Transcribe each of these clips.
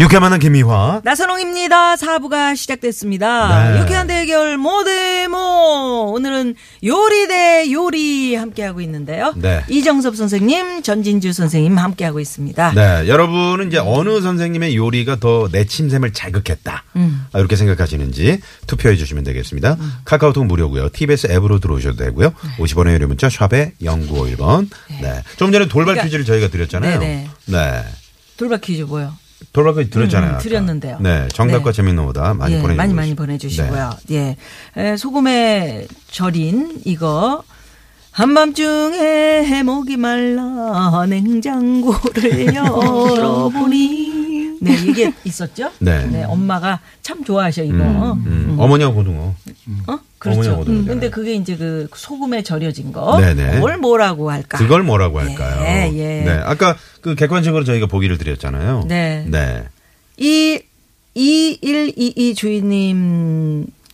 유쾌 만한 김미화. 나선홍입니다. 사부가 시작됐습니다. 네. 유쾌한 대결 모대모 오늘은 요리 대 요리 함께하고 있는데요. 네. 이정섭 선생님, 전진주 선생님 함께하고 있습니다. 네, 여러분은 이제 어느 선생님의 요리가 더 내 침샘을 자극했다. 음. 아, 이렇게 생각하시는지 투표해 주시면 되겠습니다. 카카오톡 무료고요. TBS 앱으로 들어오셔도 되고요. 네. 50원의 유료 문자 샵에 0951번. 네. 좀 전에 돌발 그러니까- 퀴즈를 저희가 드렸잖아요. 네네. 네. 돌발 퀴즈 뭐요? 돌발 퀴즈 드렸잖아요. 음. 드렸는데요. 네. 정답과 네. 재밌는 오다 많이 예, 보내주시고. 많이 많이 보내주시고요. 예, 에, 소금에 절인 이거 한밤중에 해먹이 말라 냉장고를 열어보니 네 이게 있었죠? 네. 엄마가 참 좋아하셔 이거. 음, 어머니하고 고등어. 어? 그렇죠. 어머니하고 음, 그러잖아요. 근데 그게 이제 그 소금에 절여진 거. 네네. 뭘 뭐라고 할까? 그걸 뭐라고 할까요? 예, 예. 네. 아까 그 객관식으로 저희가 보기를 드렸잖아요. 네. 네. 이 2122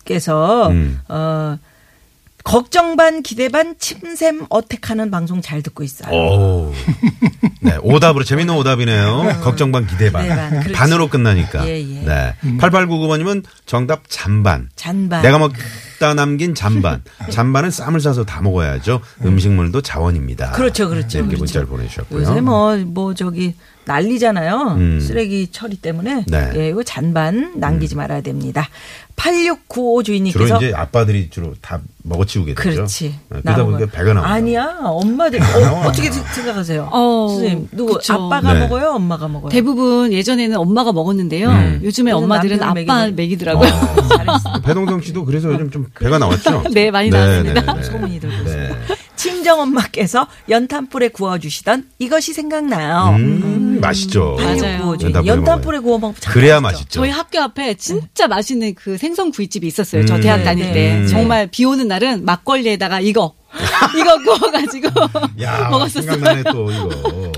주인님께서 음. 어 걱정 반 기대 반 침샘 어택하는 방송 잘 듣고 있어요. 오. 네, 오답으로 재밌는 오답이네요. 걱정 반 기대 반. 네, 반. 반으로 끝나니까. 예, 예. 네. 8899번님은 정답 잔반. 잔반. 내가 먹다 남긴 잔반. 잔반은 쌈을 싸서 다 먹어야죠. 음식물도 자원입니다. 그렇죠, 그렇죠. 이렇게 그렇죠. 문자를 보내주셨고요. 요새 뭐, 뭐, 저기, 난리잖아요. 음. 쓰레기 처리 때문에. 네. 예, 이거 잔반 남기지 말아야 됩니다. 8695 주로 주인님께서. 이제 아빠들이 주로 다 먹어치우게 되죠. 그렇지. 네, 그러다 보니까 거. 배가 나와. 아니야. 엄마들. 어, 어떻게 생- 생각하세요? 어, 선생님, 누구, 그쵸. 아빠가 네. 먹어요? 엄마가 먹어요? 대부분 예전에는 엄마가 먹었는데요. 음. 요즘에 요즘 엄마들은 아빠. 먹이더라고요. 어. 배동성 씨도 그래서 요즘 좀 배가 나왔죠? 네, 많이 나왔습니다. 네. 소문이 들고 네. 친정 엄마께서 연탄불에 구워주시던 이것이 생각나요. 음, 맛있죠. 맞아요. 맞아요. 연탄불에 연탄불에 구워 먹으면 참 그래야 맛있죠. 저희 학교 앞에 진짜 맛있는 그 생선 구이집이 있었어요. 저 대학 음. 다닐 네, 때. 네. 정말 비 오는 날은 막걸리에다가 이거, 이거 구워가지고 야, 먹었었어요. 생각나네 또 이거.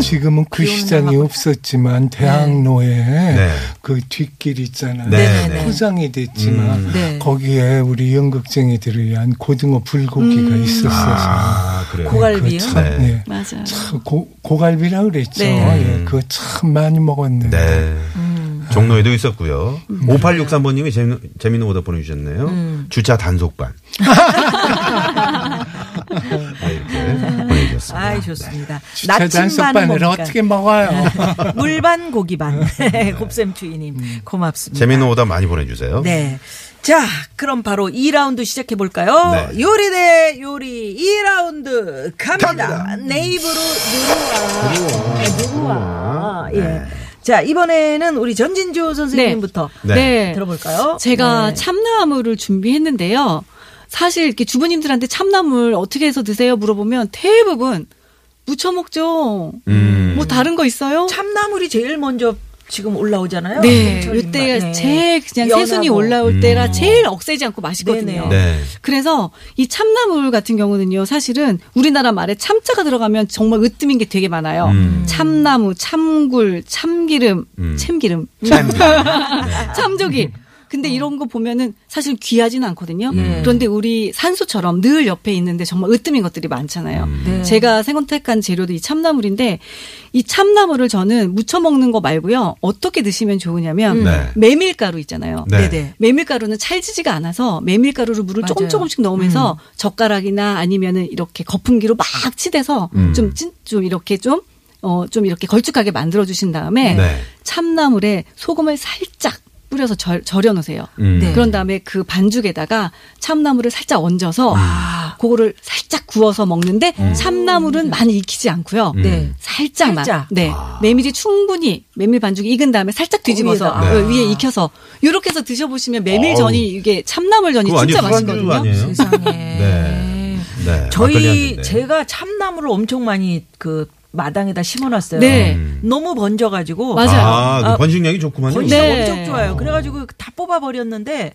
지금은 그 시장이 날 없었지만 대학로에 네. 그 뒷길 있잖아요. 네, 네. 포장이 됐지만 음. 네. 거기에 우리 연극쟁이들을 위한 고등어 불고기가 있었어요. 아, 그래요. 고갈비요? 참, 네. 네. 맞아요. 참 고, 고갈비라 그랬죠. 네. 예, 그거 참 많이 먹었는데. 네. 음. 종로에도 있었고요. 5863번님이 재밌는, 재밌는 오다 보내주셨네요. 주차 단속반. 네, 보내주셨습니다. 아이 좋습니다. 나침반은 속반을 뭡니까? 어떻게 먹어요? 물반 고기반 곱셈 주인님 고맙습니다. 재밌는 오다 많이 보내주세요. 네. 자, 그럼 바로 2라운드 시작해 볼까요? 네. 요리 대 요리 2라운드 갑니다. 갑니다. 내 입으로 누르와. 네, 누르와. 예. 네. 자, 이번에는 우리 전진주 선생님부터 네. 네. 들어볼까요? 제가 네. 참나물을 준비했는데요. 사실 이렇게 주부님들한테 참나물 어떻게 해서 드세요? 물어보면 대부분 무쳐 먹죠. 음. 뭐 다른 거 있어요? 참나물이 제일 먼저 지금 올라오잖아요. 네, 이때가. 네. 제일 그냥 연하고. 새순이 올라올 때라 음. 제일 억세지 않고 맛있거든요. 네네. 네. 그래서 이 참나물 같은 경우는요, 사실은 우리나라 말에 참자가 들어가면 정말 으뜸인 게 되게 많아요. 음. 참나무, 참굴, 참기름, 음. 참기름, 참기름. 참조기. 근데 이런 거 보면은 사실 귀하지는 않거든요. 예. 그런데 우리 산소처럼 늘 옆에 있는데 정말 으뜸인 것들이 많잖아요. 음. 네. 제가 생선택한 재료도 이 참나물인데 이 참나물을 저는 무쳐 먹는 거 말고요. 어떻게 드시면 좋으냐면 네. 메밀가루 있잖아요. 네. 네네. 메밀가루는 찰지지가 않아서 메밀가루를 물을 조금 맞아요. 조금씩 넣으면서 젓가락이나 아니면은 이렇게 거품기로 막 치대서 음. 좀, 찐- 좀 이렇게 좀, 어, 좀 이렇게 걸쭉하게 만들어 주신 다음에 네. 참나물에 소금을 살짝 뿌려서 절, 절여 놓으세요. 음. 네. 그런 다음에 그 반죽에다가 참나물을 살짝 얹어서 그거를 살짝 구워서 먹는데 참나물은 많이 익히지 않고요. 음. 네. 살짝만. 살짝. 네. 메밀이 충분히 메밀 반죽이 익은 다음에 살짝 뒤집어서. 그 네. 위에 익혀서 이렇게 해서 드셔보시면 메밀전이. 이게 참나물전이 진짜 맛있거든요. 아니에요? 세상에. 네. 네. 저희 잔인데. 제가 참나물을 엄청 많이 그 마당에다 심어놨어요. 네. 너무 번져가지고 맞아요. 아, 그 아, 번식량이 좋구만요. 번식 네. 엄청 좋아요. 그래가지고 다 뽑아버렸는데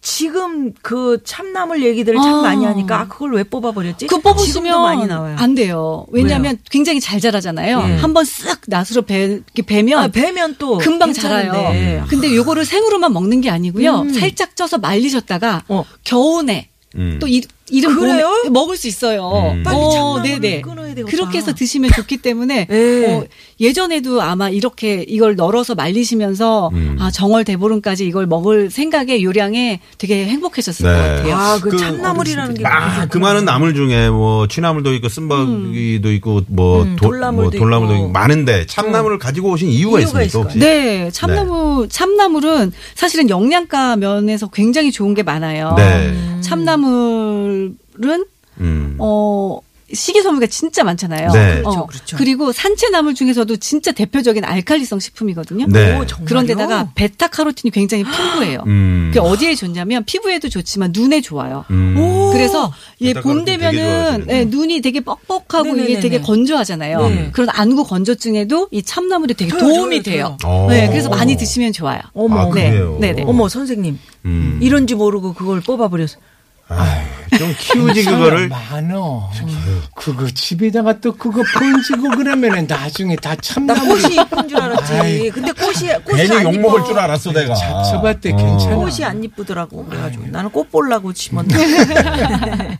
지금 그 참나물 얘기들을 참 아. 많이 하니까 아, 그걸 왜 뽑아버렸지? 그 뽑으시면 많이 나와요. 안 돼요. 왜냐하면 굉장히 잘 자라잖아요. 네. 한번 쓱 낫으로 배, 이렇게 베면 아, 배면 또 금방 괜찮은데. 자라요. 근데 요거를 생으로만 먹는 게 아니고요. 음. 살짝 쪄서 말리셨다가 어. 겨우내 음. 또 이, 이름 그래요? 몸에 먹을 수 있어요. 음. 빨리 어, 네네. 끊어야 되겠다. 그렇게 해서 드시면 좋기 때문에 네. 어, 예전에도 아마 이렇게 이걸 널어서 말리시면서 음. 아 정월 대보름까지 이걸 먹을 생각에 요량에 되게 행복하셨을 네. 것 같아요. 아, 그, 그 참나물이라는 게 아, 그 많은 나물 중에 뭐 취나물도 있고 쓴바귀도 있고 뭐, 음, 도, 돌나물도 뭐 돌나물도 있고. 있고 많은데 참나물을 가지고 오신 이유가 이유가 있습니까 혹시? 네, 참나무 참나물은 사실은 영양가 면에서 굉장히 좋은 게 많아요. 네. 참나물 은 음. 어 식이섬유가 진짜 많잖아요. 네. 어, 그렇죠, 그렇죠. 그리고 산채나물 중에서도 진짜 대표적인 알칼리성 식품이거든요. 네. 오, 정말요? 그런데다가 베타카로틴이 굉장히 풍부해요. 음. 그게 어디에 좋냐면 피부에도 좋지만 눈에 좋아요. 음. 그래서 예, 봄 베타카로틴 되게 되면은. 예, 눈이 되게 뻑뻑하고 이게 네네네네. 되게 건조하잖아요. 네. 그런 안구 건조증에도 이 참나물이 되게 줘요, 도움이 줘요, 돼요. 줘요. 네, 어. 그래서 많이 드시면 좋아요. 어머, 아, 네. 그래요? 네네. 어머 선생님 음. 이런지 모르고 그걸 뽑아버렸어. 좀 키우지 그거를 많어. 그거 집에다가 또 그거 번지고 그러면은 나중에 다나 참나물. 꽃이 이쁜 줄 알았지. 아이, 근데 꽃이 꽃이 괜히 안 욕. 먹을 줄 알았어 내가. 잡숴봤대 어. 괜찮아. 꽃이 안 이쁘더라고 그래가지고 나는 꽃 보려고 심었는데. 아,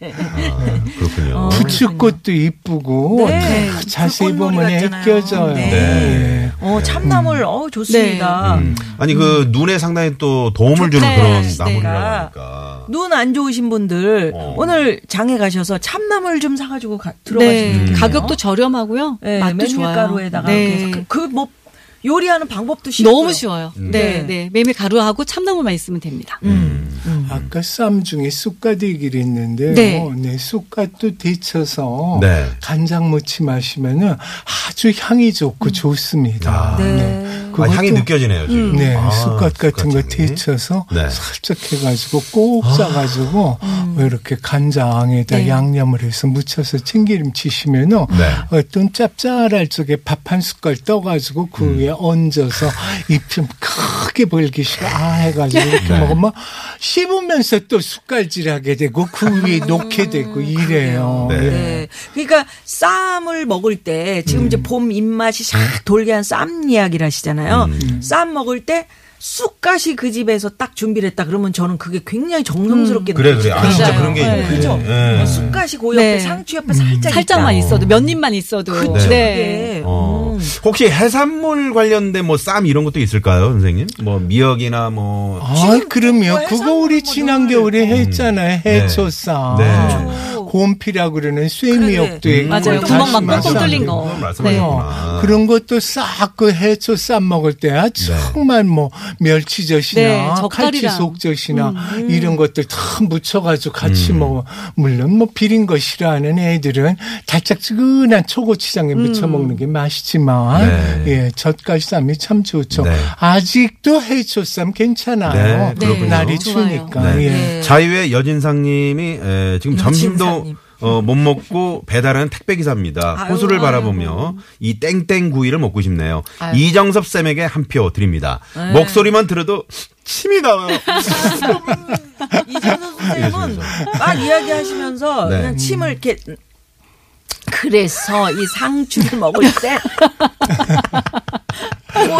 그렇군요. 어. 부츠꽃도 이쁘고 네. 다 자세히 보면. 애껴져요. 네. 예. 어 참나물 어 좋습니다. 음. 아니 그 눈에 상당히 또 도움을 주는 네, 그런 네. 나물이라고 아, 하니까. 눈 안 좋으신 분들 어. 오늘 장에 가셔서 참나물 좀 사가지고 가, 들어가시면 네. 가격도 저렴하고요. 네, 맛도 좋아요. 메밀가루에다가 네. 그뭐 요리하는 방법도 쉽고 너무 쉬워요. 음. 네, 네. 네. 메밀 가루하고 참나물만 있으면 됩니다. 음. 음. 아까 쌈 중에 쑥갓 얘기를 했는데 네. 요 네, 쑥갓도 데쳐서 네. 간장 무치 마시면은 아주 향이 좋고 좋습니다. 아. 네. 아, 향이 느껴지네요 지금. 네, 아, 쑥갓 같은 거. 데쳐서 네. 아. 살짝 해가지고 꼭 짜가지고 이렇게 간장에다 네. 양념을 해서 묻혀서 참기름 치시면은 네. 어떤 짭짤할 적에 밥 한 숟갈 떠가지고 그 음. 위에 얹어서 입 좀 크게 벌기시고 아 해가지고 이렇게 네. 먹으면 씹으면 서 또 숟갈질하게 되고 그 위에 놓게 되고 이래요. 네. 예. 네. 그러니까 쌈을 먹을 때 지금 이제 봄 입맛이 샥 돌게 한 쌈 이야기를 하시잖아요. 쌈 먹을 때 쑥갓이 그 집에서 딱 준비를 했다 그러면 저는 그게 굉장히 정성스럽게 그래 그래. 아 진짜. 그런 게 네. 있네. 그죠? 예. 쑥갓이 그 옆에 네. 상추 옆에 살짝 살짝만 있다. 있어도 몇 입만 있어도 그쵸. 네. 네. 어. 음. 혹시 해산물 관련된 뭐 쌈 이런 것도 있을까요, 선생님? 뭐 미역이나 뭐 아, 그럼요. 뭐 그거 우리 뭐 지난 겨울에 했잖아요. 네. 해초쌈. 네. 곰피라 그러는 쇠미역도 그래. 있고. 맞아요. 구멍 막. 뻥뻥 뚫린 거. 그걸 네. 말씀하셨구나. 그런 것도 싹 그 해초 쌈 먹을 때 아, 정말 뭐 멸치젓이나 네. 칼치속젓이나 이런 것들 다 묻혀가지고 같이 음. 먹어. 물론 뭐 비린 거 싫어하는 애들은 달짝지근한 초고추장에 묻혀 먹는 게 맛있지만 네. 예 젓갈쌈이 참 좋죠. 네. 아직도 해초쌈 괜찮아요. 네. 날이 좋아요. 추우니까. 네. 예. 네. 자유의 여진상님이 에, 지금 점심도. 어, 못 먹고 배달하는 택배 기사입니다. 아유, 호수를 아유. 바라보며 이 땡땡 구이를 먹고 싶네요. 이정섭 쌤에게 한 표 드립니다. 네. 목소리만 들어도 침이 나와요. 이준석 선생님은 막 이야기하시면서 네. 그냥 침을 이렇게 그래서 이 상추를 먹을 때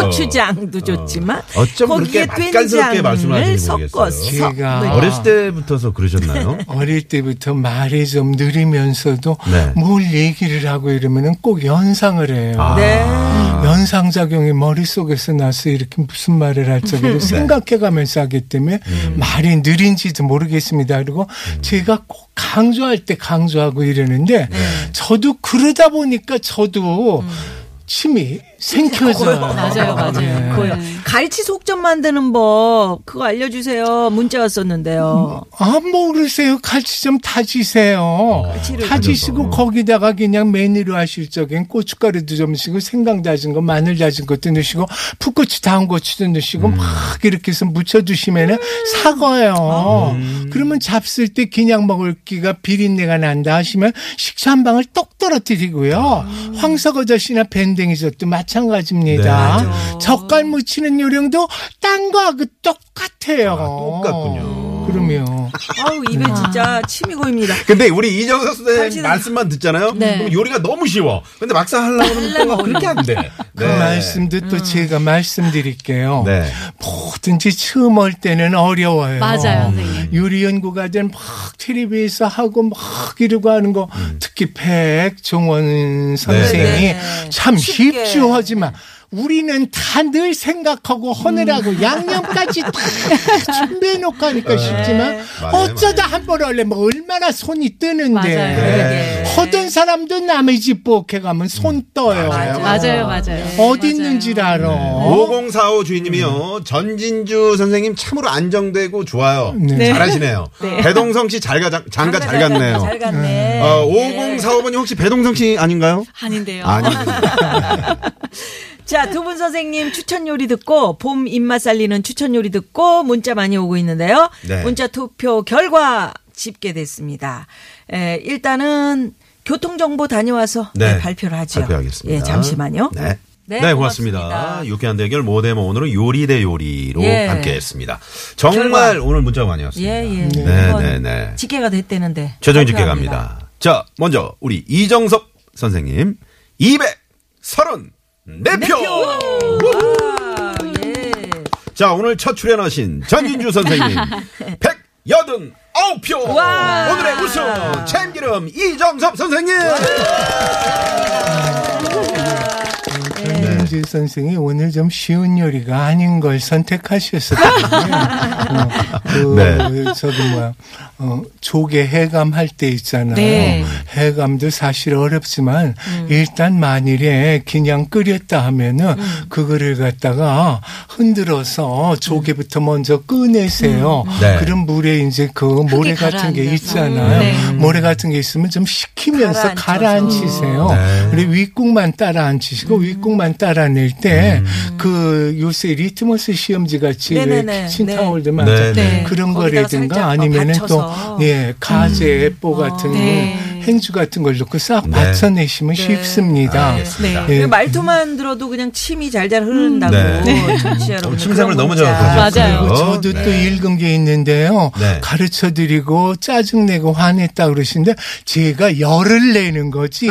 고추장도 좋지만 어쩜 거기에 그렇게 맛깔스럽게 말씀을 된장을 하시는지 모르겠어요. 제가 네. 어렸을 때부터서 그러셨나요? 어릴 때부터 말이 좀 느리면서도 네. 뭘 얘기를 하고 이러면은 꼭 연상을 해요. 아. 네. 연상작용이 머릿속에서 나서 이렇게 무슨 말을 할 적에도 생각해가면서 하기 때문에 말이 느린지도 모르겠습니다. 그리고 제가 꼭 강조할 때 강조하고 이러는데 저도 그러다 보니까 저도 침이 생겨져요. 맞아요, 맞아요. 고요. 갈치 속젓 만드는 법 그거 알려주세요. 문자 왔었는데요. 아, 모르세요. 갈치 좀 다지세요. 갈치를 다지시고 거기다가 그냥 메뉴로 하실 적엔 고춧가루도 좀 넣으시고 생강 다진 거, 마늘 다진 것도 넣으시고 풋고추, 다운 고추도 넣으시고 막 이렇게 해서 묻혀두시면은 사거예요. 그러면 잡쓸 때 그냥 먹을 기가 비린내가 난다 하시면 식초 한 방울 똑 떨어뜨리고요. 황석어젓이나 밴댕이젓도 마찬가지입니다. 네. 젓갈 무치는 요령도 딴 거하고 똑같아요. 아, 똑같군요. 그러면 아우 입에 진짜 침이 고입니다. 근데 우리 이정석 선생님 갈치는- 말씀만 듣잖아요. 네. 그럼 요리가 너무 쉬워. 근데 막상 하려면 또 그렇게 안 돼. 그 말씀도 음. 또 제가 말씀드릴게요. 네. 뭐든지 처음 할 때는 어려워요. 맞아요, 선생님. 요리 연구가들 막 텔레비에서 하고 막 이러고 하는 거 특히 백종원 선생이 네, 네. 참 쉽게. 쉽죠 하지만 우리는 다 늘 생각하고 허느라고 음. 양념까지 다 준비해 놓고 하니까 쉽지만 맞아요, 어쩌다 한번 할래 뭐 얼마나 손이 뜨는데 맞아요. 네. 허던 사람도 남의 집 부엌에 가면 손 떠요. 맞아요, 맞아요. 어디 맞아요. 있는지를 알아. 5045 주인님이요. 전진주 선생님 참으로 안정되고 좋아요. 네. 잘하시네요. 배동성 씨 잘 가, 장가 잘 갔네요. 잘 갔네. 어, 5045번님 혹시 배동성 씨 아닌가요? 아닌데요. 아니. 자, 두 분 선생님 추천 요리 듣고 봄 입맛 살리는 추천 요리 듣고 문자 많이 오고 있는데요. 네. 문자 투표 결과 집계됐습니다. 에, 일단은 교통정보 다녀와서 네. 네, 발표를 하죠. 발표하겠습니다. 예, 잠시만요. 네. 네, 네, 고맙습니다. 고맙습니다. 유쾌한 대결 모데모 오늘은 요리 대 요리로 예. 함께 했습니다. 정말 결과. 오늘 문자가 많이 왔습니다. 예, 예. 네, 한번 네, 네. 집계가 됐대는데. 최종 집계 발표합니다. 갑니다. 자, 먼저 우리 이정섭 선생님 234표. 와, 예. 자, 오늘 첫 출연하신 전진주 선생님 189표. 와. 오늘의 우승 참기름 이정섭 선생님. 전민주 선생이 오늘 좀 쉬운 요리가 아닌 걸 선택하셨었거든요. 어, 그, 네. 저기 뭐야, 어, 조개 해감 할 때 있잖아요. 네. 해감도 사실 어렵지만 일단 만일에 그냥 끓였다 하면은 그거를 갖다가 흔들어서 조개부터 먼저 꺼내세요. 네. 그럼 물에 이제 그 모래 같은 게. 있잖아요. 네. 모래 같은 게 있으면 좀 식히면서 가라앉혀서. 가라앉히세요. 네. 그리고 윗국만 따라 앉히시고 윗국만 따라 낼 때그 요새 리트머스 시험지 같이. 키친타올들 네. 그런 거라든가 살짝 아니면은 또. 예 가제 보 같은 네. 행주 같은 걸 넣고 싹 네. 받쳐내시면 쉽습니다. 알겠습니다. 네. 예. 그 말투만 들어도 그냥 침이 잘잘 흐른다고 네. 청취자 여러분. 어, 침샘을 너무 잘. 가셨어요. 그리고 저도 또 네. 읽은 게 있는데요. 네. 가르쳐 드리고 짜증내고 화냈다 그러시는데 제가 열을 내는 거지.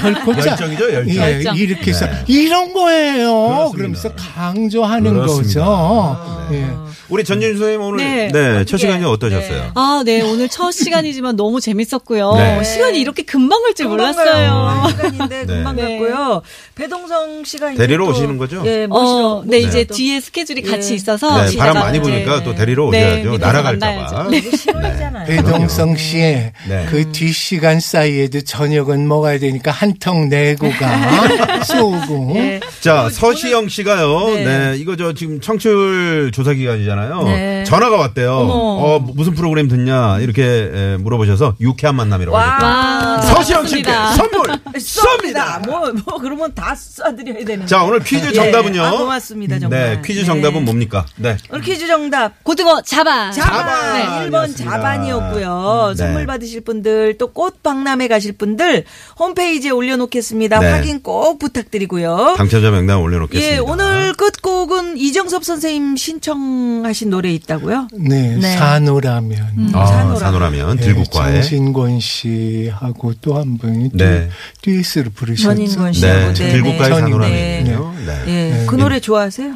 결코 열정이죠, 열정. 예. 이렇게 해서 네. 이런 거예요. 그렇습니다. 그러면서 강조하는 그렇습니다. 거죠. 예. 우리 전진주 선생님 오늘 네, 네. 첫 시간이 어떠셨어요? 아, 네. 오늘 첫 시간이지만 너무 재밌었고요. 네. 시간이 이렇게 금방 갈 줄. 몰랐어요. 한 시간인데 금방 네. 갔고요. 배동성 씨가 데리러 또, 오시는 거죠? 예, 모시러 어, 네, 이제 또 뒤에 스케줄이 예. 같이 있어서. 네, 바람 많이 부니까 또 데리러 네, 오셔야죠. 밑에서 날아갈까봐. 이게 싫어하잖아요. 배동성 씨의 네. 그 뒷시간 사이에도 저녁은 먹어야 되니까 한턱 내고 가 쏘고 예. 자, 서시영 씨가요. 네. 네. 이거 저 지금 청취율 조사 기간이잖아요. 네. 전화가 왔대요. 어머. 어, 무슨 프로그램 듣냐 이렇게 에, 물어보셔서 유쾌한 만남이라고 와. 와, 서시영 씨께. 선물 쏩니다. 뭐, 뭐, 그러면 다 쏴드려야 되는. 자, 오늘 퀴즈 예. 정답은요. 아, 고맙습니다, 정말. 네, 퀴즈 네. 정답은 뭡니까? 네. 오늘 퀴즈 정답. 고등어 잡아. 자반. 자반. 네. 1번 이었습니다. 자반이었고요. 네. 선물 받으실 분들 또 꽃 박람회 가실 분들 홈페이지에 올려놓겠습니다. 네. 확인 꼭 부탁드리고요. 당첨자 명단 올려놓겠습니다. 예, 오늘 끝곡은 이정섭 선생님 신청하신 노래 있다고 요? 네, 네. 산호라면 아, 산호라면. 산호라면 네, 들국화에. 정신권 씨하고 또 한 분이 네. 듀, 듀엣으로 부르셨죠. 전인권 네, 씨하고 네, 들국화의 네. 산호라면이요. 네. 예, 그 노래 좋아하세요?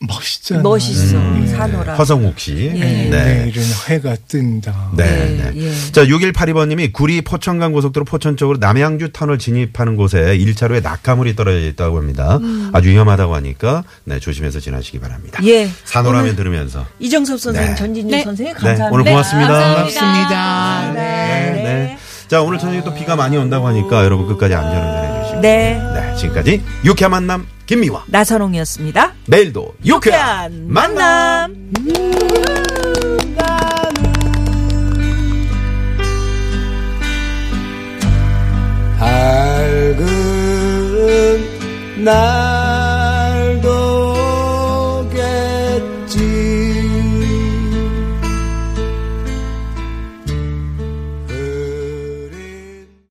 멋있잖아요. 멋있어. 음. 산호라. 허성욱 씨. 예. 네. 내일은 해가 뜬다. 네, 네, 네. 예. 자, 6182번님이 구리 포천간 고속도로 포천 쪽으로 남양주 터널 진입하는 곳에 1차로에 낙하물이 떨어져 있다고 합니다. 아주 위험하다고 하니까 네, 조심해서 지나시기 바랍니다. 음. 예. 산호라면 들으면서. 이정섭 선생님, 네. 전진주 네. 선생님 네, 감사합니다. 오늘 고맙습니다. 반갑습니다. 네, 네. 자, 오늘 저녁에 또 비가 많이 온다고 하니까 여러분 끝까지 안전운전 해 주시고. 네. 네, 지금까지 유쾌한 만남 김미화. 나선홍이었습니다. 내일도 유쾌한. 만남. 밝은 날